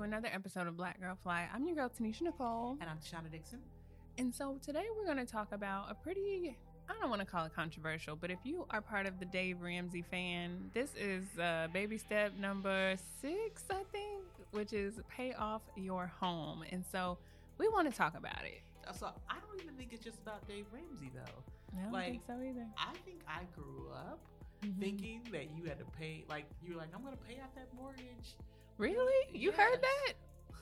to another episode of Black Girl Fly. I'm your girl, Tanisha Nicole. And I'm Tashana Dixon. And so today we're going to talk about a pretty, I don't want to call it controversial, but if you are part of the Dave Ramsey fan, this is uh, baby step number six, I think, which is pay off your home. And so we want to talk about it. So I don't even think it's just about Dave Ramsey, though. I don't Like, think so either. I think I grew up Mhm. thinking that you had to pay, like, you were like, I'm going to pay off that mortgage. Really? You heard that?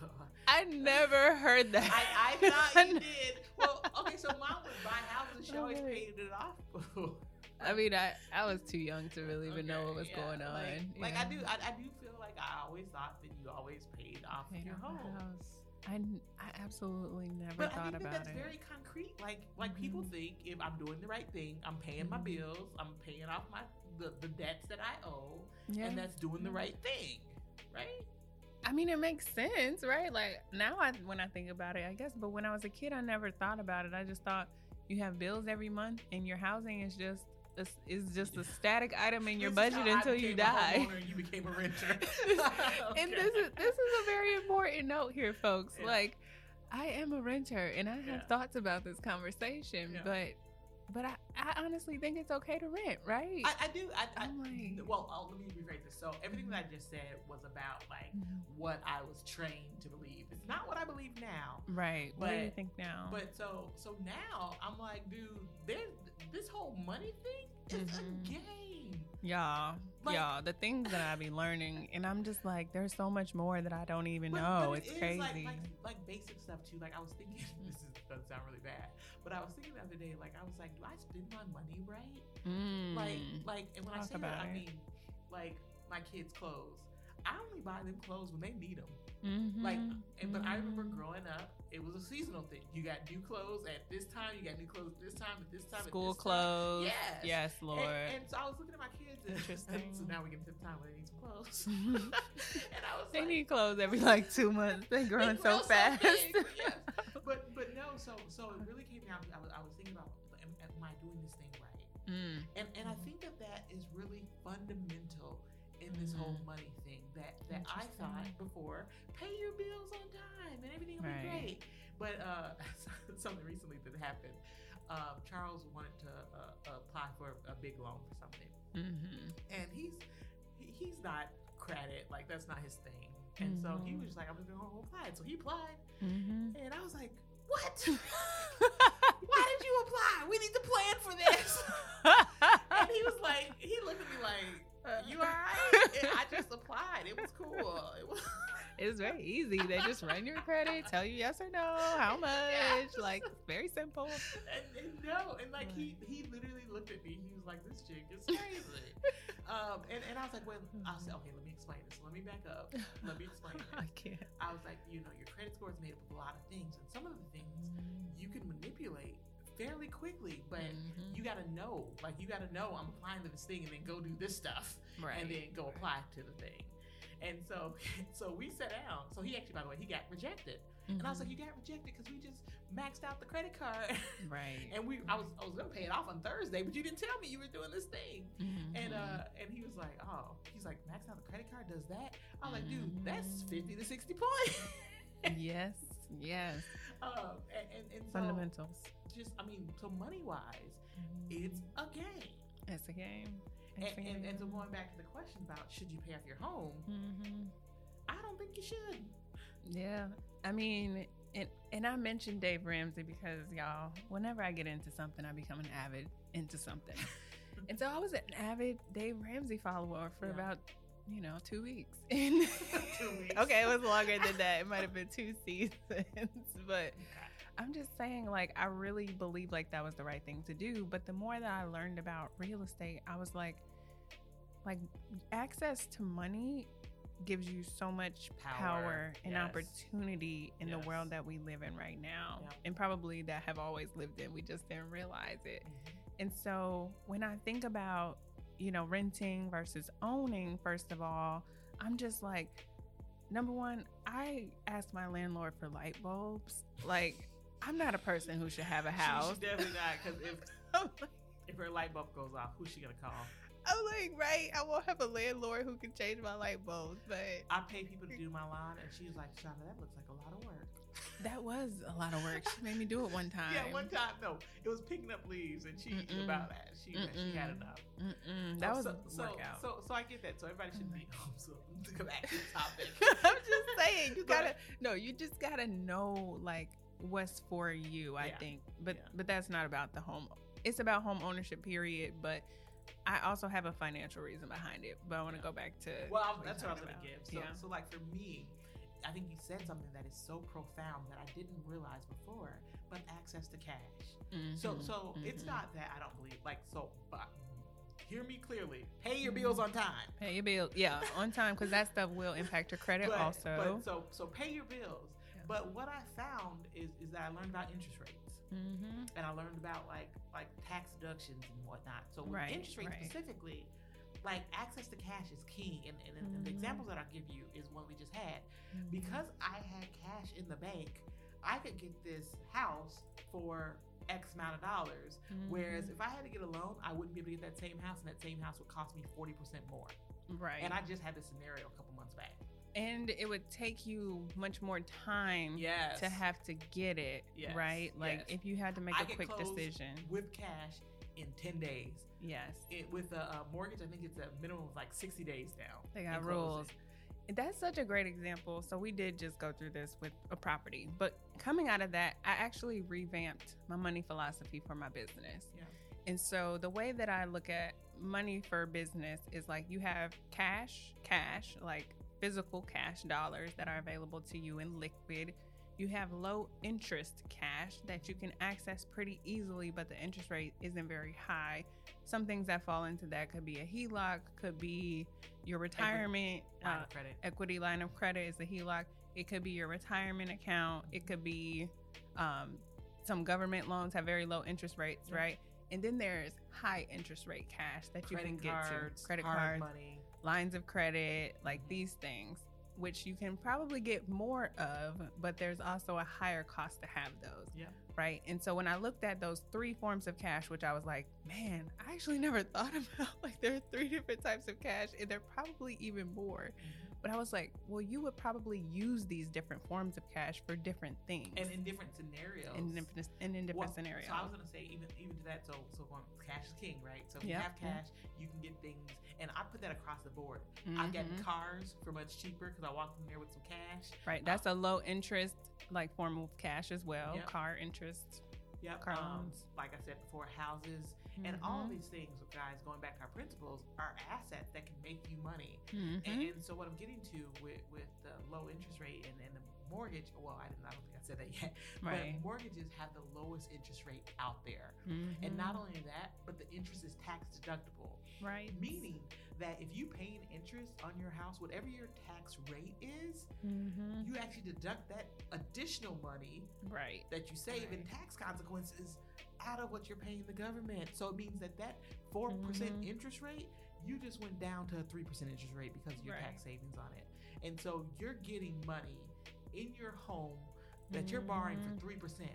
I never heard that. I, I thought you did. Well, okay, so mom would buy houses. She always paid it off. I mean, I, I was too young to really even know what was yeah, going on. Like, like. I do, I, I do feel like I always thought that you always paid off Paid your off home. house. I, I absolutely never But I thought think that about that's it. very concrete. Like like people Mhm. think if I'm doing the right thing, I'm paying my Mhm. bills, I'm paying off my the, the debts that I owe, yeah. and that's doing the right thing, right? I mean, it makes sense, right? Like now, I when I think about it, I guess. But when I was a kid, I never thought about it. I just thought you have bills every month, and your housing is just a, is just a static item in your This is budget until you die. and you became a renter. And this is this is a very important note here, folks. Yeah. Like, I am a renter, and I have Yeah. thoughts about this conversation, Yeah. but but I, I honestly think it's okay to rent, right? I, I do. I, I I'm like- well, oh, let me rephrase this. So everything that I just said was about like Mhm. what I was trained to believe. It's not what I believe now. right. what do you think now? But so so now I'm like, dude, there's this whole money thing is Mhm. a game. Y'all, Like- y'all, the things that I be learning, and I'm just like, there's so much more that I don't even But- know. but it it's is, crazy. Like, like, like basic stuff too. Like I was thinking, this is doesn't sound really bad, but I was thinking the other day, like I was like, do I spend my money right? Mm. Like, like, and when I say that, about I mean, like my kids' clothes. I only buy them clothes when they need them. Mhm. Like, and, but I remember Mhm. growing up, it was a seasonal thing. You got new clothes at this time. You got new clothes at this time. At this time. school at this time. clothes. Yes. yes, Lord. And, and so I was looking at my kids. And, Interesting. so now we get to the time where they need some clothes. And I was they like, need clothes every like two months. They're They growing grow so fast. yes. But but no. So so it really came down to I was, I was thinking about am, am I doing this thing right? Mm. And and I think that that is really fundamental in this whole Mhm. money thing. That that I thought before, pay your bills on time and everything will Right. be great. But uh, something recently that happened. Um, Charles wanted to uh, apply for a big loan for something, hmm and he's he's not credit like that's not his thing. And so he Mhm. was just like, I'm just gonna apply. So he applied, hmm and I was like, what? Why did you apply? It's very easy. They just run your credit, tell you yes or no, how much. Yes. Like very simple. and, and no, and like he he literally looked at me. He was like, "This chick is crazy." um, and, and I was like, "Well," I said, "Okay, let me explain this. Let me back up. Let me explain I can't. I was like, "You know, your credit score is made up of a lot of things, and some of the things you can manipulate fairly quickly, but." Mhm. You gotta know, like you gotta know, I'm applying to this thing, and then go do this stuff, right. and then go apply to the thing. And so, so we sat down. So he actually, by the way, he got rejected, and I was like, Mhm. "You got rejected because we just maxed out the credit card." right. And we, I was, I was gonna pay it off on Thursday, but you didn't tell me you were doing this thing. And Mhm. uh, and he was like, oh, he's like, max out the credit card does that. I was like, dude, Mhm. that's fifty to sixty points. yes, yes. um, and and, and so Fundamentals. just, I mean, so money wise, it's a game. It's a game. And, and, and so going back to the question about should you pay off your home, Mhm. I don't think you should. Yeah. I mean, and and I mentioned Dave Ramsey because y'all, whenever I get into something, I become an avid into something. and so I was an avid Dave Ramsey follower for Yeah. about, you know, two weeks. Two weeks. okay, it was longer than that. It might have been two seasons, but I'm just saying, like, I really believe like that was the right thing to do. But the more that I learned about real estate, I was like, like access to money gives you so much power, Power, and yes. opportunity in the world that we live in right now, and probably that have always lived in. We just didn't realize it. Mm-hmm. And so when I think about, you know, renting versus owning, first of all, I'm just like, number one, I asked my landlord for light bulbs. Like, I'm not a person who should have a house. She, definitely not because if if her light bulb goes off, who's she gonna call? I'm like, right? I won't have a landlord who can change my light bulbs, but I pay people to do my lawn, and she was like, Shauna, that looks like a lot of work. That was a lot of work. She made me do it one time. Yeah, one time. No, it was picking up leaves, and she Mm-mm. about that. She she had enough. Mm-mm, that Oh, was so, a so, workout. So so I get that. So everybody should be home. So to come back to the topic. I'm just saying, you gotta no, you just gotta know like what's for you. I Yeah. think, but Yeah. but that's not about the home. It's about home ownership, period. But I also have a financial reason behind it. But I want to Yeah. go back to Well, that's what I was gonna give. So yeah. so like for me, I think you said something that is so profound that I didn't realize before. But access to cash. So Mhm, so it's mhm. not that I don't believe. Like so, but hear me clearly. Pay your bills on time. pay your bill. Yeah, on time because that stuff will impact your credit But, also. but so so pay your bills. But what I found is is that I learned about interest rates. mm-hmm. and I learned about like like tax deductions and whatnot. So with Right, interest rates right. specifically, like access to cash is key. And, and, and the examples that I'll give you is one we just had. Mm-hmm. Because I had cash in the bank, I could get this house for X amount of dollars. Whereas Mm-hmm. if I had to get a loan, I wouldn't be able to get that same house, and that same house would cost me forty percent more. right, And I just had this scenario a couple months back. And it would take you much more time Yes. to have to get it Yes, right. Like yes. if you had to make I a quick decision. with cash in ten days. Yes, It, with a, uh mortgage, I think it's a minimum of like sixty days now. They got rules. That's such a great example. So we did just go through this with a property, but coming out of that, I actually revamped my money philosophy for my business. Yeah. And so the way that I look at money for business is like you have cash, cash, like physical cash dollars that are available to you in liquid. You have low interest cash that you can access pretty easily, but the interest rate isn't very high. Some things that fall into that could be a HELOC, could be your retirement Line uh, of credit. equity line of credit is the HELOC. It could be your retirement account. It could be um, some government loans have very low interest rates, right? And then there's high interest rate cash that you credit can get cards, to, credit hard cards, money. Lines of credit, like these things, which you can probably get more of, but there's also a higher cost to have those. Yeah. Right. And so when I looked at those three forms of cash, which I was like, man, I actually never thought about like there are three different types of cash and there are probably even more. Mm-hmm. But I was like, well, you would probably use these different forms of cash for different things And in different scenarios. in different, and in different Well, scenarios. So I was gonna say even even to that. So so going, cash is king, right? So if you have cash, you can get things, and I put that across the board. I've gotten Mhm. cars for much cheaper because I walked in there with some cash. Right. That's a low interest like form of cash as well. Yep. Car interest. Yep. Car um, loans. like I said before, houses and all Mhm. these things, guys. Going back to our principles, are assets that can make you money. Mhm. And, and so what I'm getting to with with the low interest rate and, and the mortgage, well, I didn't. I don't think I said that yet. Right. But mortgages have the lowest interest rate out there. And Mhm. not only that, but the interest is tax deductible, right. meaning that if you pay an interest on your house, whatever your tax rate is, Mhm. you actually deduct that additional money Right. that you save in tax consequences out of what you're paying the government. So it means that that 4% Mhm. interest rate, you just went down to a 3% interest rate because of your Right. tax savings on it. And so you're getting money in your home that you're borrowing for Mhm. 3%.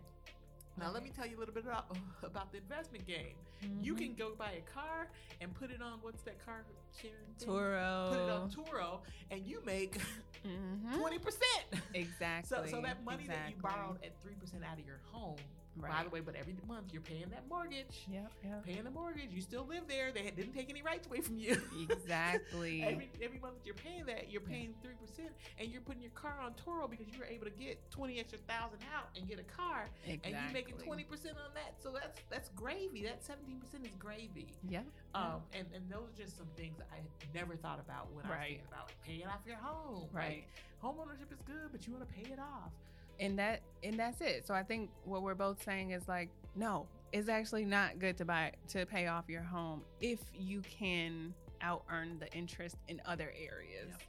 Now let me tell you a little bit about about the investment game. You Mhm. can go buy a car and put it on what's that car sharing? Turo. Put it on Turo and you make Mhm. 20%. Exactly. So, so that money that you borrowed at three percent out of your home, by the way, but every month you're paying that mortgage, Yep. Yep. paying the mortgage. You still live there. They didn't take any rights away from you. Exactly. every every month that you're paying that, you're paying three percent, and you're putting your car on Turo because you were able to get twenty extra thousand out and get a car, exactly. and you're making twenty percent on that. So that's that's gravy. That seventeen percent is gravy. Yep. Um, and, and those are just some things I had never thought about when I was thinking about like, paying off your home. Right. Like, home ownership is good, but you want to pay it off. And that and that's it. So i think what we're both saying is like no it's actually not good to buy to pay off your home if you can out earn the interest in other areas. Yep.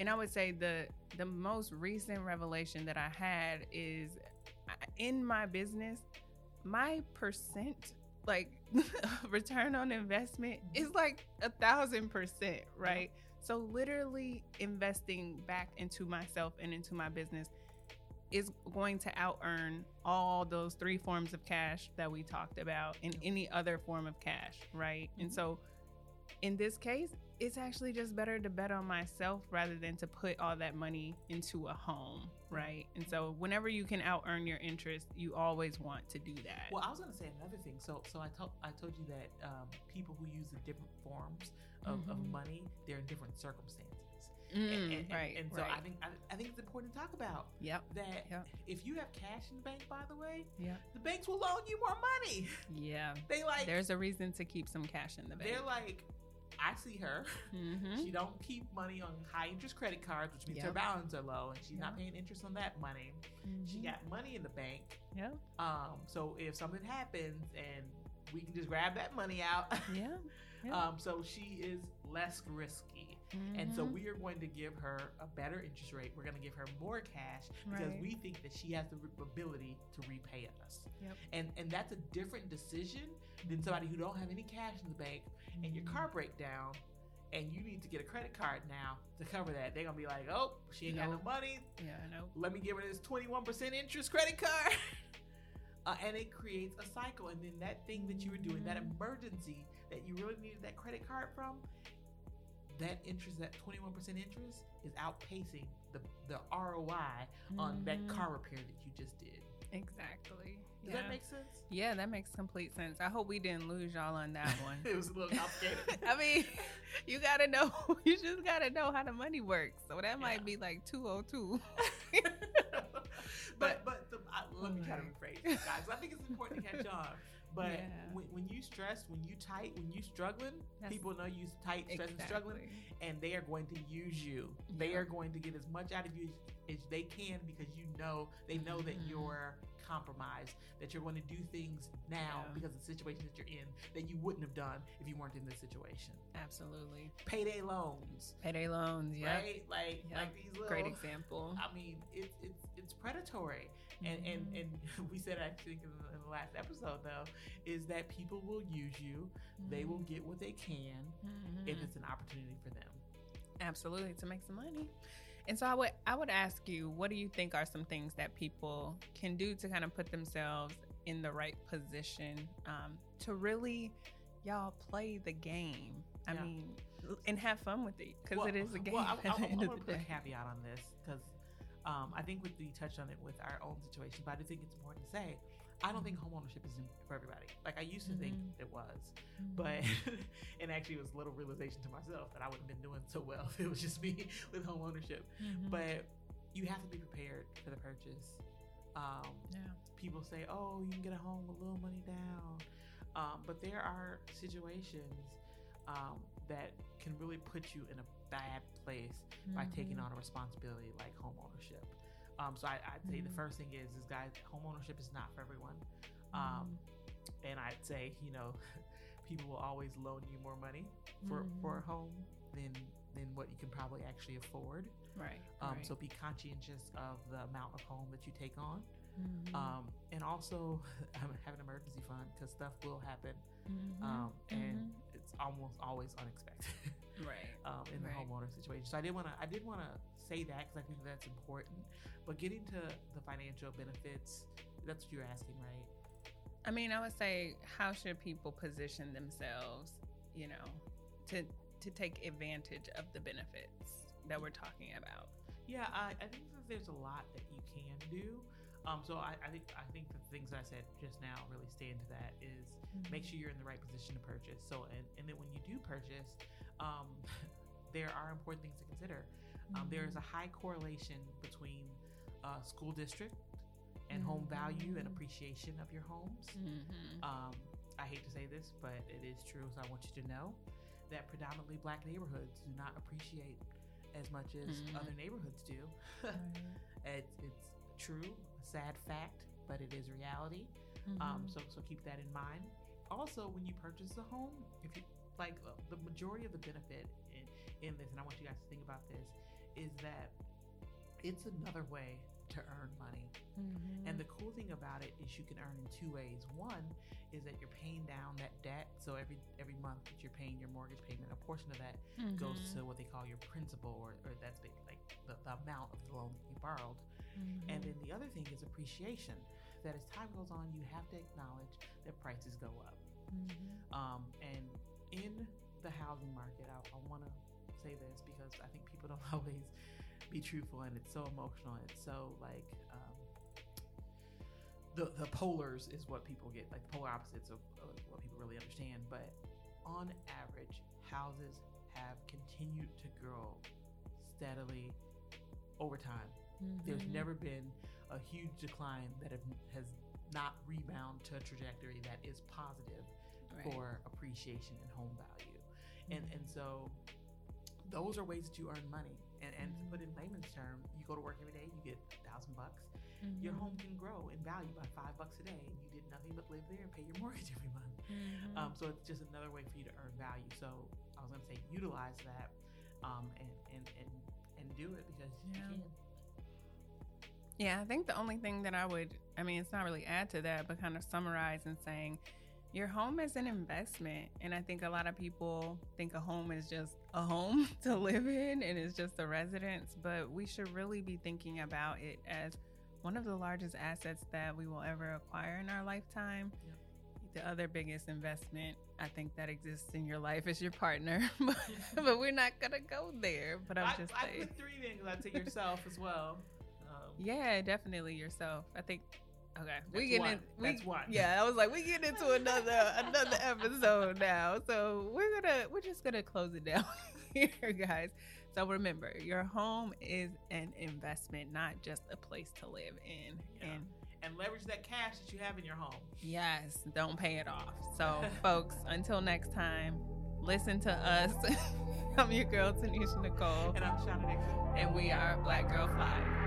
and i would say the the most recent revelation that i had is in my business my percent like return on investment mm-hmm. is like a thousand percent right? So literally investing back into myself and into my business is going to out earn all those three forms of cash that we talked about in any other form of cash, right? And Mhm. so in this case, it's actually just better to bet on myself rather than to put all that money into a home, right? And so whenever you can out earn your interest, you always want to do that. Well, I was going to say another thing. So, so I told I told you that um, people who use the different forms of, Mhm. of money, they're in different circumstances. Mm, and, and- right, And so right. I think I, I think it's important to talk about yep, that. Yep. If you have cash in the bank, by the way, Yep. the banks will loan you more money. yeah. They like There's a reason to keep some cash in the bank. they're like, I see her. mm-hmm. She don't keep money on high interest credit cards, which means her Yep. balance are low, and she's not paying interest on that money. She got money in the bank. yeah, Um, so if something happens and we can just grab that money out. yeah. Yeah. um, so she is less risky. And so Mhm. we are going to give her a better interest rate. We're going to give her more cash because Right. we think that she has the ability to repay us. Yep. And and that's a different decision than somebody who don't have any cash in the bank and your car break down and you need to get a credit card now to cover that. They're gonna be like, oh, she ain't got no money. yeah, I know. Let me give her this 21% interest credit card. Uh, and it creates a cycle. And then that thing that you were doing, that Mhm. emergency that you really needed that credit card from, that interest, that 21% interest, is outpacing the, the ROI on that Mhm. car repair that you just did. Exactly. Does yeah. that make sense? yeah, that makes complete sense. I hope we didn't lose y'all on that one. it was a little complicated. I mean, you gotta know. You just gotta know how the money works. So that might Yeah. be like two oh two. but but the, I, let me try to rephrase, guys. I think it's important to catch on. But Yeah. when, when you stress, when you tight, when you struggling, That's- people know you tight, stressed, and struggling, and they are going to use you. They are going to get as much out of you as, as they can because you know they know that Mhm. you're compromised, that you're going to do things now Yeah. because of the situation that you're in that you wouldn't have done if you weren't in this situation. Absolutely. Payday loans, Payday loans. Yeah. right? Like Yep. like these little Great example. I mean, it's it's it's predatory, and and Mhm. and we said I think in the, in the last episode though is that people will use you. They will get what they can if Mhm. it's an opportunity for them. absolutely to make some money. And so I would I would ask you, what do you think are some things that people can do to kind of put themselves in the right position um, to really y'all play the game? I Yeah. mean, and have fun with it because Well, it is a game Well, I, I, I, want to put a caveat on this because um, I think with the touched on it with our own situation, but I do think it's important to say I don't think homeownership is for everybody. Like I used to think Mhm. it was, but and actually it was a little realization to myself that I wouldn't have been doing so well if it was just me with home ownership. Mhm. But you have to be prepared for the purchase. Um, yeah. people say, "Oh, you can get a home with a little money down," um, but there are situations um, that can really put you in a bad place by taking Mhm. on a responsibility like home ownership. Um, so I, I'd say the Mhm. first thing is, is guys, home ownership is not for everyone. Um, and I'd say, you know, people will always loan you more money for, for a home than than what you can probably actually afford. right. Um, right. So be conscientious of the amount of home that you take on. Mhm. Um, and also have an emergency fund because stuff will happen. Mhm. Um, and Mhm. it's almost always unexpected. right. um, in the Right. homeowner situation. So I did want to I did want to say that because I think that's important. But getting to the financial benefits, that's what you're asking, right? I mean, I would say, how should people position themselves, you know, to to take advantage of the benefits that we're talking about? Yeah, I, I think that there's a lot that you can do. Um, so I, I think I think the things I said just now really stay into that is make sure you're in the right position to purchase. So and, and then when you do purchase, um, there are important things to consider. Um, there is a high correlation between uh, school district and home value and appreciation of your homes. Mm-hmm. Um, I hate to say this, but it is true. So I want you to know that predominantly black neighborhoods do not appreciate as much as Mhm. other neighborhoods do. it's, it's true, sad fact, but it is reality. Mm-hmm. Um, so so keep that in mind. Also, when you purchase a home, if you like uh, the majority of the benefit in, in this, and I want you guys to think about this, is that it's another way to earn money. Mm-hmm. And the cool thing about it is you can earn in two ways. One is that you're paying down that debt. So every every month that you're paying your mortgage payment, a portion of that goes Mm-hmm. to what they call your principal, or, or that's like the, the amount of the loan that you borrowed. Mm-hmm. And then the other thing is appreciation. That as time goes on, you have to acknowledge that prices go up. Mm-hmm. Um, and in the housing market, I, I want to say this because I think people don't always be truthful, and it's so emotional. It's so like um, the the polars is what people get, like the polar opposites of, of what people really understand. But on average, houses have continued to grow steadily over time. Mm-hmm. There's never been a huge decline that have, has not rebound to a trajectory that is positive right. for appreciation and home value. Mm-hmm. And and so those are ways to earn money. And, and mm-hmm. to put in layman's term, you go to work every day, you get a thousand bucks. Mm-hmm. Your home can grow in value by five bucks a day, and you did nothing but live there and pay your mortgage every month. Mm-hmm. Um, so it's just another way for you to earn value. So I was going to say, utilize that um, and, and and and do it because yeah. you can. Yeah, I think the only thing that I would, I mean, it's not really add to that, but kind of summarize and saying your home is an investment. And I think a lot of people think a home is just a home to live in and it's just a residence, but we should really be thinking about it as one of the largest assets that we will ever acquire in our lifetime. The other biggest investment I think that exists in your life is your partner, but, we're not gonna go there. But I'm I, just I put three in because I take yourself as well. Um, yeah, definitely yourself. I think. Okay, That's we get in. We, That's one. Yeah, I was like, we get into another another episode now. So we're gonna we're just gonna close it down here, guys. So remember, your home is an investment, not just a place to live in. Yeah. And and leverage that cash that you have in your home. Yes, don't pay it off. So, folks, until next time, listen to us. I'm your girl, Tanisha Nicole. And I'm Shauna Dixon. And we are Black Girl Fly.